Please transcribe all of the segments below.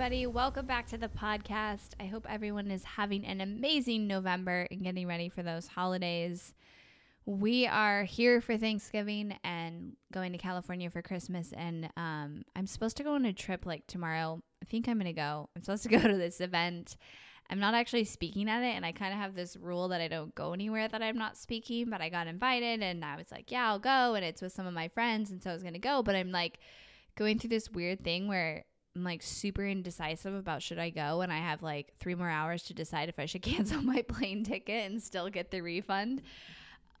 Everybody. Welcome back to the podcast. I hope everyone is having an amazing November and getting ready for those holidays. We are here for Thanksgiving and going to California for Christmas. And um, I'm supposed to go on a trip like tomorrow. I think I'm going to go. I'm supposed to go to this event. I'm not actually speaking at it. And I kind of have this rule that I don't go anywhere that I'm not speaking. But I got invited and I was like, yeah, I'll go. And it's with some of my friends. And so I was going to go. But I'm like going through this weird thing where I'm like super indecisive about should I go and I have like 3 more hours to decide if I should cancel my plane ticket and still get the refund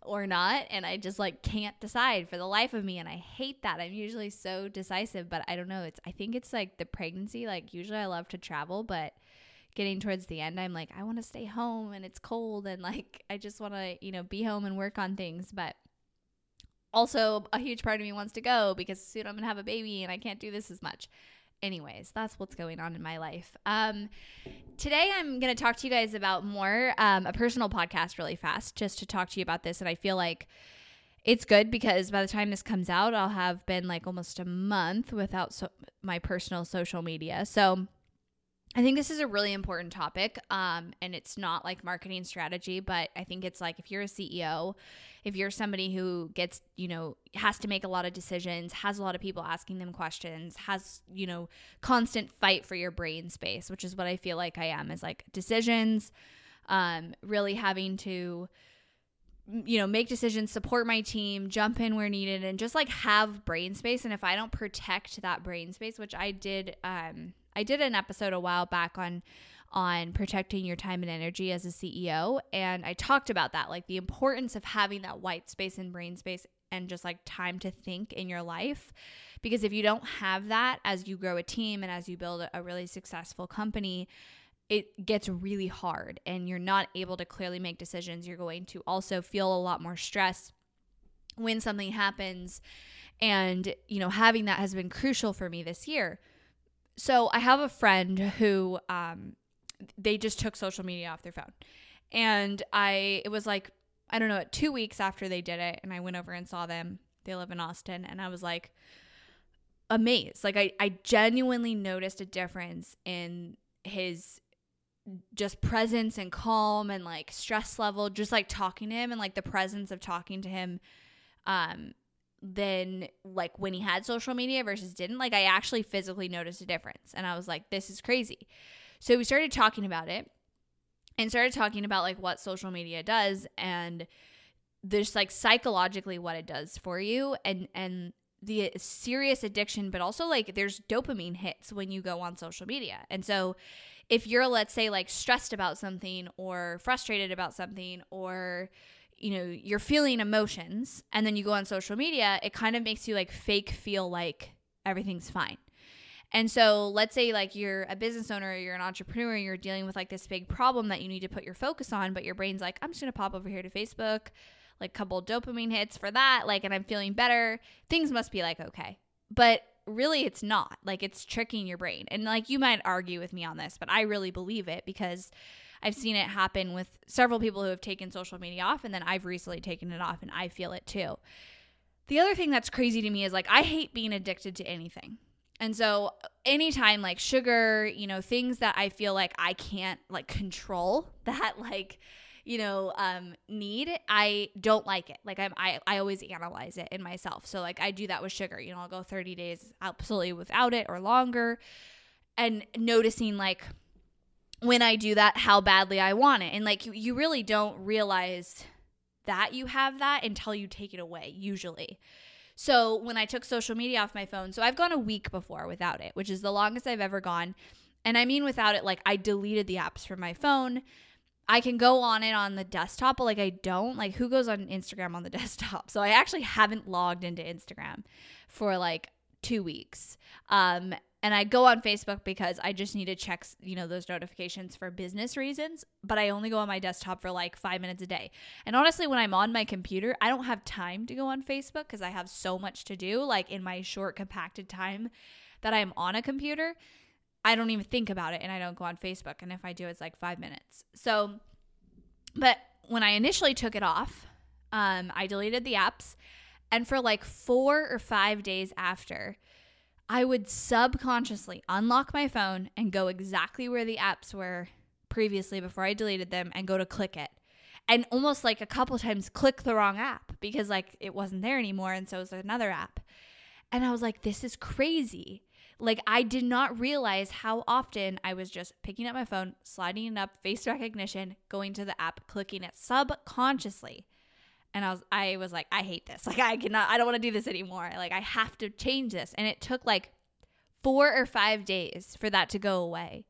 or not. And I just like can't decide for the life of me. And I hate that. I'm usually so decisive, but I don't know, it's I think it's like the pregnancy. Like usually I love to travel, but getting towards the end I'm like I want to stay home and it's cold and like I just want to, you know, be home and work on things, but also a huge part of me wants to go because soon I'm going to have a baby and I can't do this as much anyways, that's what's going on in my life. Um, today, I'm going to talk to you guys about more um, a personal podcast really fast, just to talk to you about this. And I feel like it's good because by the time this comes out, I'll have been like almost a month without so- my personal social media. So, I think this is a really important topic. Um, and it's not like marketing strategy, but I think it's like if you're a CEO if you're somebody who gets, you know, has to make a lot of decisions, has a lot of people asking them questions, has, you know, constant fight for your brain space, which is what I feel like I am is like decisions, um, really having to you know, make decisions, support my team, jump in where needed, and just like have brain space. And if I don't protect that brain space, which I did, um, I did an episode a while back on on protecting your time and energy as a CEO. And I talked about that, like the importance of having that white space and brain space and just like time to think in your life. Because if you don't have that as you grow a team and as you build a really successful company, it gets really hard and you're not able to clearly make decisions. You're going to also feel a lot more stress when something happens. And, you know, having that has been crucial for me this year. So I have a friend who um, they just took social media off their phone. And I, it was like, I don't know, two weeks after they did it, and I went over and saw them. They live in Austin, and I was like amazed. Like, I, I genuinely noticed a difference in his just presence and calm and like stress level, just like talking to him and like the presence of talking to him. Um, than like when he had social media versus didn't. Like, I actually physically noticed a difference, and I was like, this is crazy. So we started talking about it and started talking about like what social media does and there's like psychologically what it does for you and and the serious addiction but also like there's dopamine hits when you go on social media. And so if you're let's say like stressed about something or frustrated about something or you know you're feeling emotions and then you go on social media it kind of makes you like fake feel like everything's fine and so let's say like you're a business owner, you're an entrepreneur, you're dealing with like this big problem that you need to put your focus on, but your brain's like, I'm just gonna pop over here to Facebook, like couple dopamine hits for that, like, and I'm feeling better. Things must be like okay. But really it's not. Like it's tricking your brain. And like you might argue with me on this, but I really believe it because I've seen it happen with several people who have taken social media off and then I've recently taken it off and I feel it too. The other thing that's crazy to me is like I hate being addicted to anything. And so anytime like sugar, you know, things that I feel like I can't like control that like you know, um, need, I don't like it. Like I'm, I, I always analyze it in myself. So like I do that with sugar. You know, I'll go 30 days absolutely without it or longer, and noticing like when I do that how badly I want it, and like you, you really don't realize that you have that until you take it away. Usually. So when I took social media off my phone, so I've gone a week before without it, which is the longest I've ever gone. And I mean without it, like I deleted the apps from my phone. I can go on it on the desktop, but like I don't. Like who goes on Instagram on the desktop? So I actually haven't logged into Instagram for like two weeks. Um, and I go on Facebook because I just need to check, you know, those notifications for business reasons, but I only go on my desktop for like 5 minutes a day. And honestly, when I'm on my computer, I don't have time to go on Facebook cuz I have so much to do like in my short compacted time that I'm on a computer. I don't even think about it and I don't go on Facebook and if I do it's like 5 minutes. So but when I initially took it off, um I deleted the apps and for like 4 or 5 days after I would subconsciously unlock my phone and go exactly where the apps were previously before I deleted them and go to click it. And almost like a couple times click the wrong app because like it wasn't there anymore and so it was another app. And I was like this is crazy. Like I did not realize how often I was just picking up my phone, sliding it up, face recognition, going to the app, clicking it subconsciously and I was I was like I hate this. Like I cannot I don't want to do this anymore. Like I have to change this. And it took like 4 or 5 days for that to go away.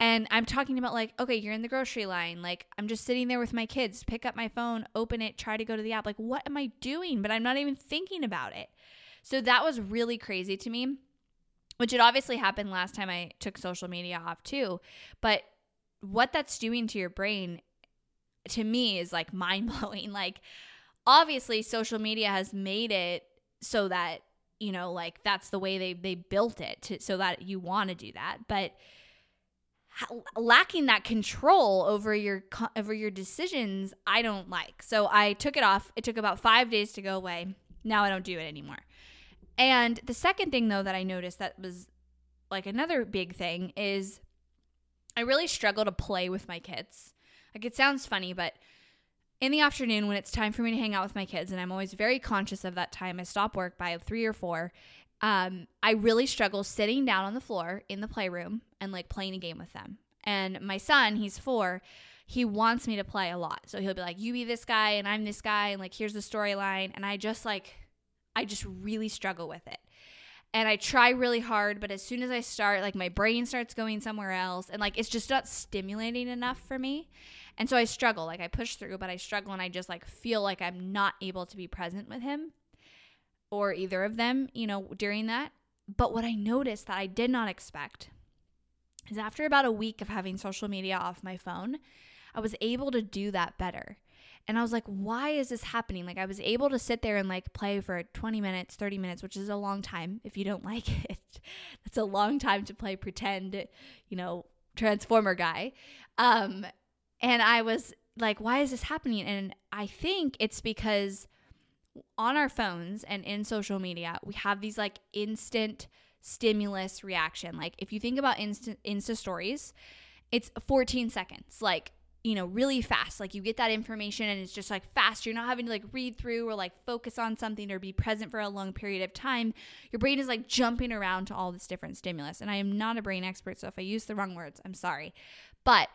And I'm talking about like okay, you're in the grocery line. Like I'm just sitting there with my kids, pick up my phone, open it, try to go to the app. Like what am I doing? But I'm not even thinking about it. So that was really crazy to me. Which it obviously happened last time I took social media off too. But what that's doing to your brain to me is like mind blowing. Like obviously social media has made it so that you know like that's the way they they built it to, so that you want to do that. But lacking that control over your over your decisions i don't like. So i took it off. It took about 5 days to go away. Now i don't do it anymore and the second thing though that i noticed that was like another big thing is i really struggle to play with my kids like it sounds funny but in the afternoon when it's time for me to hang out with my kids, and I'm always very conscious of that time, I stop work by three or four. Um, I really struggle sitting down on the floor in the playroom and like playing a game with them. And my son, he's four, he wants me to play a lot. So he'll be like, You be this guy, and I'm this guy, and like, here's the storyline. And I just like, I just really struggle with it. And I try really hard, but as soon as I start, like, my brain starts going somewhere else, and like, it's just not stimulating enough for me. And so I struggle, like I push through, but I struggle and I just like feel like I'm not able to be present with him or either of them, you know, during that. But what I noticed that I did not expect is after about a week of having social media off my phone, I was able to do that better. And I was like, why is this happening? Like, I was able to sit there and like play for 20 minutes, 30 minutes, which is a long time if you don't like it. That's a long time to play pretend, you know, transformer guy. Um, and I was like, why is this happening? And I think it's because on our phones and in social media, we have these like instant stimulus reaction. Like if you think about instant Insta stories, it's 14 seconds. Like you know, really fast. Like you get that information and it's just like fast. You're not having to like read through or like focus on something or be present for a long period of time. Your brain is like jumping around to all this different stimulus. And I am not a brain expert, so if I use the wrong words, I'm sorry. But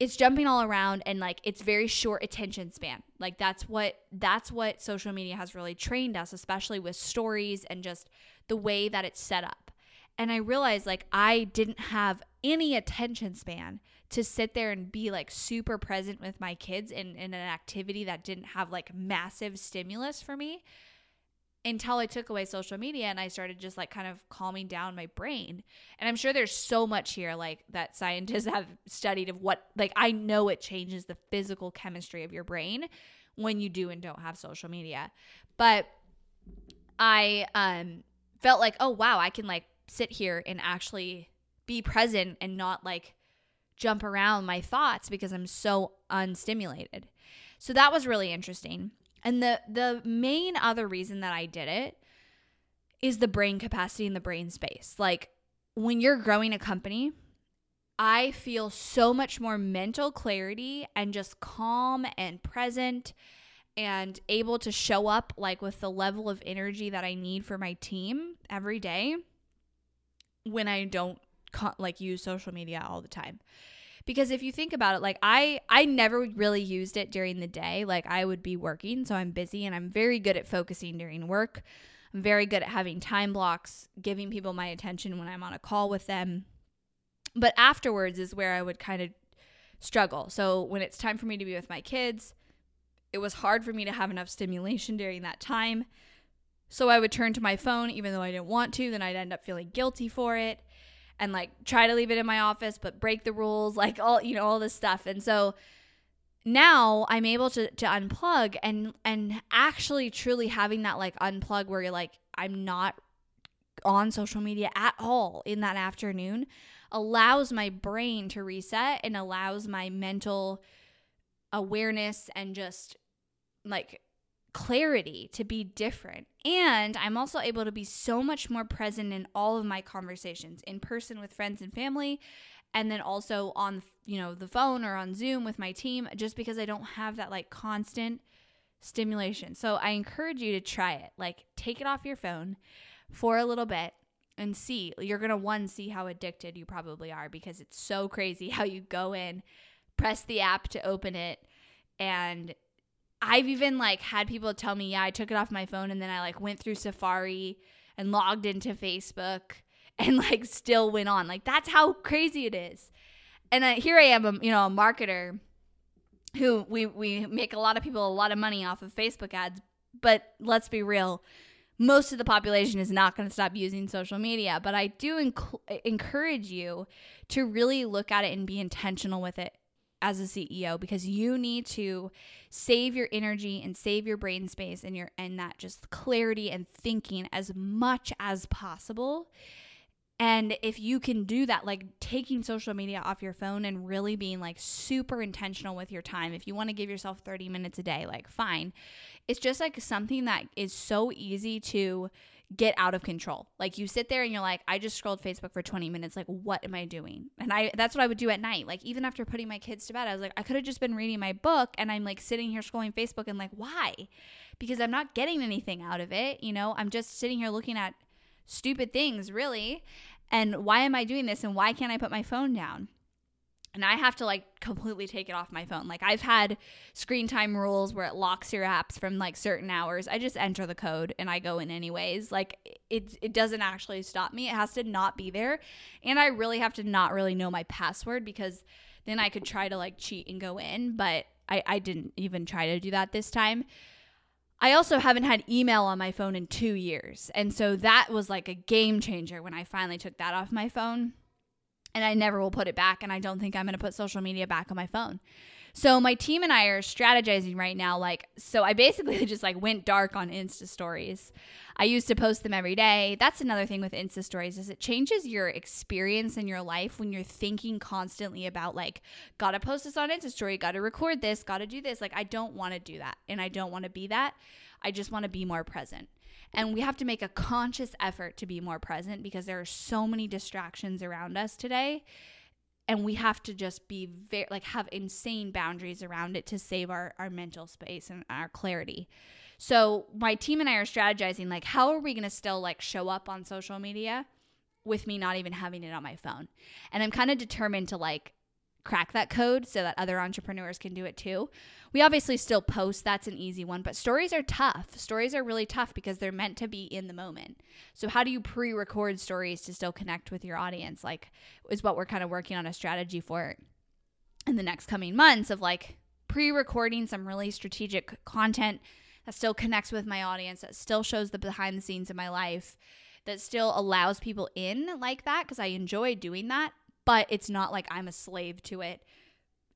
it's jumping all around and like it's very short attention span. Like that's what that's what social media has really trained us, especially with stories and just the way that it's set up. And I realized like I didn't have any attention span to sit there and be like super present with my kids in, in an activity that didn't have like massive stimulus for me until I took away social media and I started just like kind of calming down my brain. And I'm sure there's so much here like that scientists have studied of what like I know it changes the physical chemistry of your brain when you do and don't have social media. But I um felt like, "Oh wow, I can like sit here and actually be present and not like jump around my thoughts because I'm so unstimulated." So that was really interesting. And the the main other reason that I did it is the brain capacity and the brain space. Like when you're growing a company, I feel so much more mental clarity and just calm and present and able to show up like with the level of energy that I need for my team every day when I don't like use social media all the time. Because if you think about it, like I I never really used it during the day. Like I would be working, so I'm busy and I'm very good at focusing during work. I'm very good at having time blocks, giving people my attention when I'm on a call with them. But afterwards is where I would kind of struggle. So when it's time for me to be with my kids, it was hard for me to have enough stimulation during that time. So I would turn to my phone even though I didn't want to, then I'd end up feeling guilty for it and like try to leave it in my office but break the rules, like all you know all this stuff. And so now I'm able to to unplug and and actually truly having that like unplug where you're like I'm not on social media at all in that afternoon allows my brain to reset and allows my mental awareness and just like clarity to be different. And I'm also able to be so much more present in all of my conversations in person with friends and family and then also on you know the phone or on Zoom with my team just because I don't have that like constant stimulation. So I encourage you to try it. Like take it off your phone for a little bit and see. You're going to one see how addicted you probably are because it's so crazy how you go in, press the app to open it and I've even like had people tell me, yeah, I took it off my phone and then I like went through Safari and logged into Facebook and like still went on. Like that's how crazy it is. And I, here I am, a, you know, a marketer who we we make a lot of people a lot of money off of Facebook ads, but let's be real, most of the population is not going to stop using social media, but I do enc- encourage you to really look at it and be intentional with it as a CEO because you need to save your energy and save your brain space and your and that just clarity and thinking as much as possible. And if you can do that, like taking social media off your phone and really being like super intentional with your time, if you want to give yourself 30 minutes a day, like fine. It's just like something that is so easy to get out of control. Like you sit there and you're like, I just scrolled Facebook for 20 minutes. Like, what am I doing? And I that's what I would do at night. Like even after putting my kids to bed, I was like, I could have just been reading my book and I'm like sitting here scrolling Facebook and like, why? Because I'm not getting anything out of it. You know, I'm just sitting here looking at stupid things, really. And why am I doing this? And why can't I put my phone down? And I have to like completely take it off my phone. Like I've had screen time rules where it locks your apps from like certain hours. I just enter the code and I go in anyways. Like it it doesn't actually stop me. It has to not be there. And I really have to not really know my password because then I could try to like cheat and go in, but I I didn't even try to do that this time. I also haven't had email on my phone in 2 years. And so that was like a game changer when I finally took that off my phone and I never will put it back. And I don't think I'm going to put social media back on my phone. So my team and I are strategizing right now. Like, so I basically just like went dark on Insta stories. I used to post them every day. That's another thing with Insta stories is it changes your experience in your life when you're thinking constantly about like, gotta post this on Insta story, gotta record this, gotta do this. Like, I don't want to do that, and I don't want to be that. I just want to be more present. And we have to make a conscious effort to be more present because there are so many distractions around us today. And we have to just be very, like, have insane boundaries around it to save our, our mental space and our clarity. So, my team and I are strategizing, like, how are we going to still, like, show up on social media with me not even having it on my phone? And I'm kind of determined to, like, crack that code so that other entrepreneurs can do it too. We obviously still post, that's an easy one, but stories are tough. Stories are really tough because they're meant to be in the moment. So how do you pre-record stories to still connect with your audience? Like is what we're kind of working on a strategy for in the next coming months of like pre-recording some really strategic content that still connects with my audience, that still shows the behind the scenes of my life, that still allows people in like that because I enjoy doing that but it's not like I'm a slave to it,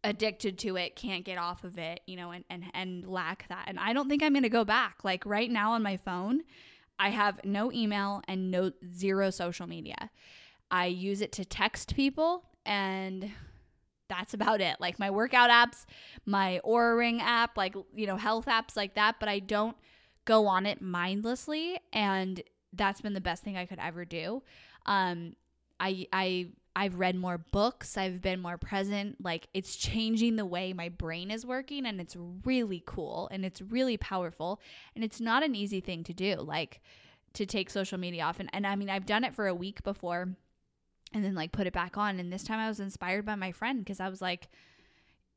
addicted to it, can't get off of it, you know, and and and lack that. And I don't think I'm going to go back. Like right now on my phone, I have no email and no zero social media. I use it to text people and that's about it. Like my workout apps, my Oura Ring app, like you know, health apps like that, but I don't go on it mindlessly and that's been the best thing I could ever do. Um I I I've read more books, I've been more present. Like it's changing the way my brain is working and it's really cool and it's really powerful and it's not an easy thing to do like to take social media off and, and I mean I've done it for a week before and then like put it back on and this time I was inspired by my friend because I was like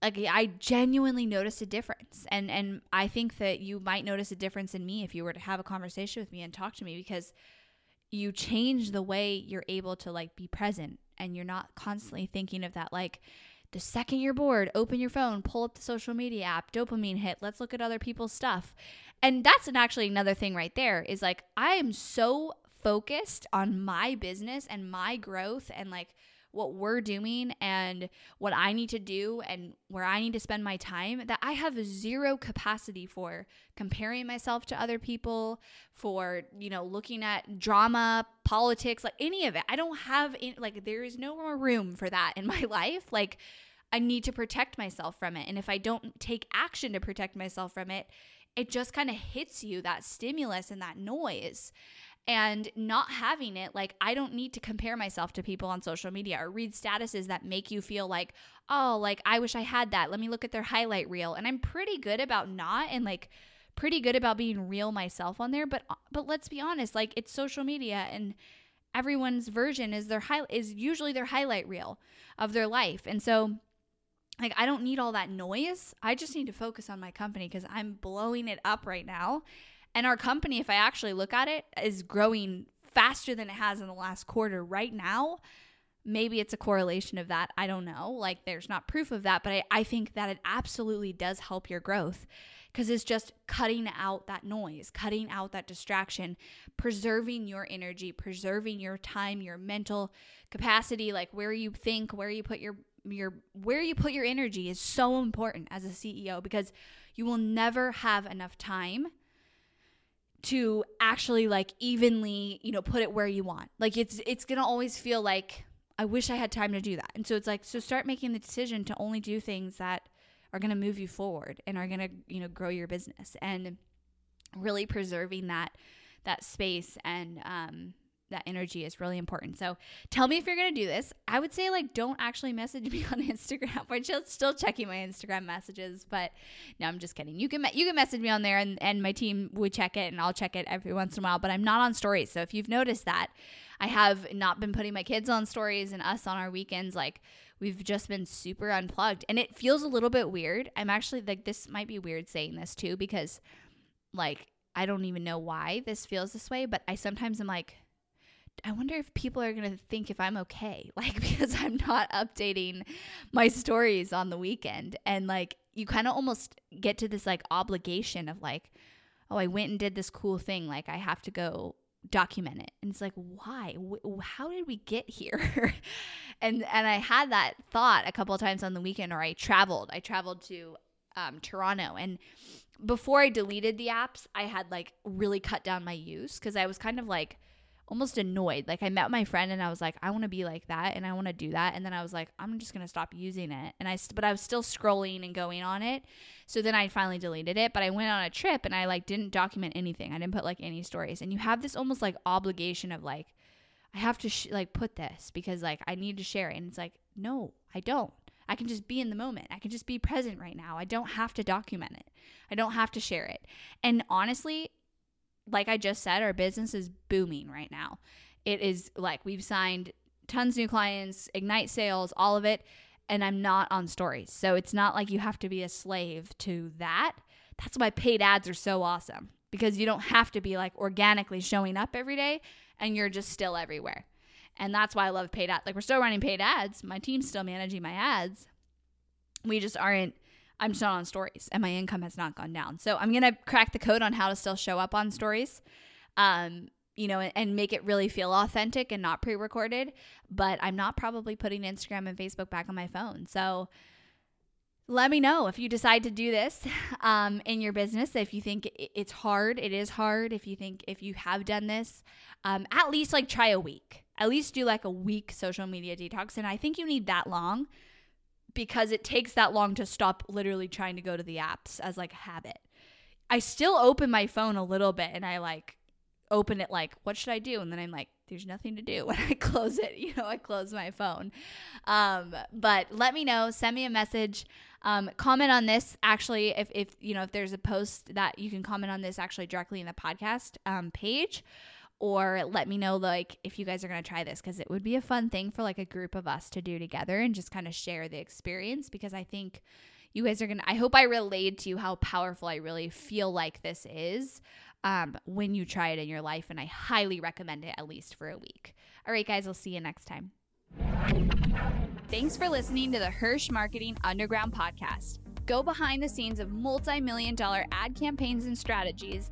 like I genuinely noticed a difference. And and I think that you might notice a difference in me if you were to have a conversation with me and talk to me because you change the way you're able to like be present and you're not constantly thinking of that like the second you're bored, open your phone, pull up the social media app, dopamine hit, let's look at other people's stuff. And that's an actually another thing right there is like I am so focused on my business and my growth and like what we're doing and what I need to do and where I need to spend my time that I have zero capacity for comparing myself to other people, for, you know, looking at drama, politics, like any of it. I don't have, any, like, there is no more room for that in my life. Like, I need to protect myself from it. And if I don't take action to protect myself from it, it just kind of hits you that stimulus and that noise and not having it like i don't need to compare myself to people on social media or read statuses that make you feel like oh like i wish i had that. Let me look at their highlight reel. And i'm pretty good about not and like pretty good about being real myself on there but uh, but let's be honest like it's social media and everyone's version is their high is usually their highlight reel of their life. And so like I don't need all that noise. I just need to focus on my company cuz I'm blowing it up right now and our company, if I actually look at it, is growing faster than it has in the last quarter right now. Maybe it's a correlation of that. I don't know. Like, there's not proof of that, but I, I think that it absolutely does help your growth because it's just cutting out that noise, cutting out that distraction, preserving your energy, preserving your time, your mental capacity, like where you think, where you put your your where you put your energy is so important as a CEO because you will never have enough time to actually like evenly, you know, put it where you want. Like it's it's going to always feel like I wish I had time to do that. And so it's like so start making the decision to only do things that are going to move you forward and are going to, you know, grow your business and really preserving that that space and um that energy is really important. So tell me if you're gonna do this. I would say like don't actually message me on Instagram. I'm still checking my Instagram messages, but no, I'm just kidding. You can you can message me on there, and and my team would check it, and I'll check it every once in a while. But I'm not on stories. So if you've noticed that, I have not been putting my kids on stories and us on our weekends. Like we've just been super unplugged, and it feels a little bit weird. I'm actually like this might be weird saying this too because like I don't even know why this feels this way, but I sometimes am like I wonder if people are going to think if I'm okay, like because I'm not updating my stories on the weekend. And like you kind of almost get to this like obligation of like, oh, I went and did this cool thing. Like I have to go document it. And it's like, why? How did we get here? and and I had that thought a couple times on the weekend or I traveled. I traveled to um, Toronto and before I deleted the apps, I had like really cut down my use because I was kind of like almost annoyed. Like I met my friend and I was like, I want to be like that and I want to do that. And then I was like, I'm just going to stop using it. And I, but I was still scrolling and going on it. So then I finally deleted it, but I went on a trip and I like didn't document anything. I didn't put like any stories. And you have this almost like obligation of like, I have to sh- like put this because like I need to share it. And it's like, no, I don't. I can just be in the moment. I can just be present right now. I don't have to document it. I don't have to share it. And honestly, like I just said, our business is booming right now. It is like we've signed tons new clients, ignite sales, all of it, and I'm not on stories. So it's not like you have to be a slave to that. That's why paid ads are so awesome because you don't have to be like organically showing up every day and you're just still everywhere. And that's why I love paid ads. Like we're still running paid ads. My team's still managing my ads. We just aren't I'm still on stories and my income has not gone down. So I'm going to crack the code on how to still show up on stories. Um, you know, and, and make it really feel authentic and not pre recorded. But I'm not probably putting Instagram and Facebook back on my phone. So let me know if you decide to do this um, in your business. If you think it's hard, it is hard. If you think if you have done this, um, at least like try a week. At least do like a week social media detox. And I think you need that long because it takes that long to stop literally trying to go to the apps as like a habit. I still open my phone a little bit and I like open it like, what should I do? And then I'm like, there's nothing to do when I close it. You know, I close my phone. Um, but let me know. Send me a message. Um, comment on this actually if, if you know if there's a post that you can comment on this actually directly in the podcast um, page or let me know like if you guys are going to try this because it would be a fun thing for like a group of us to do together and just kind of share the experience because i think you guys are going to i hope i relayed to you how powerful i really feel like this is um, when you try it in your life and i highly recommend it at least for a week. All right guys i'll see you next time. Thanks for listening to the hirsch marketing underground podcast. Go behind the scenes of multi-million dollar ad campaigns and strategies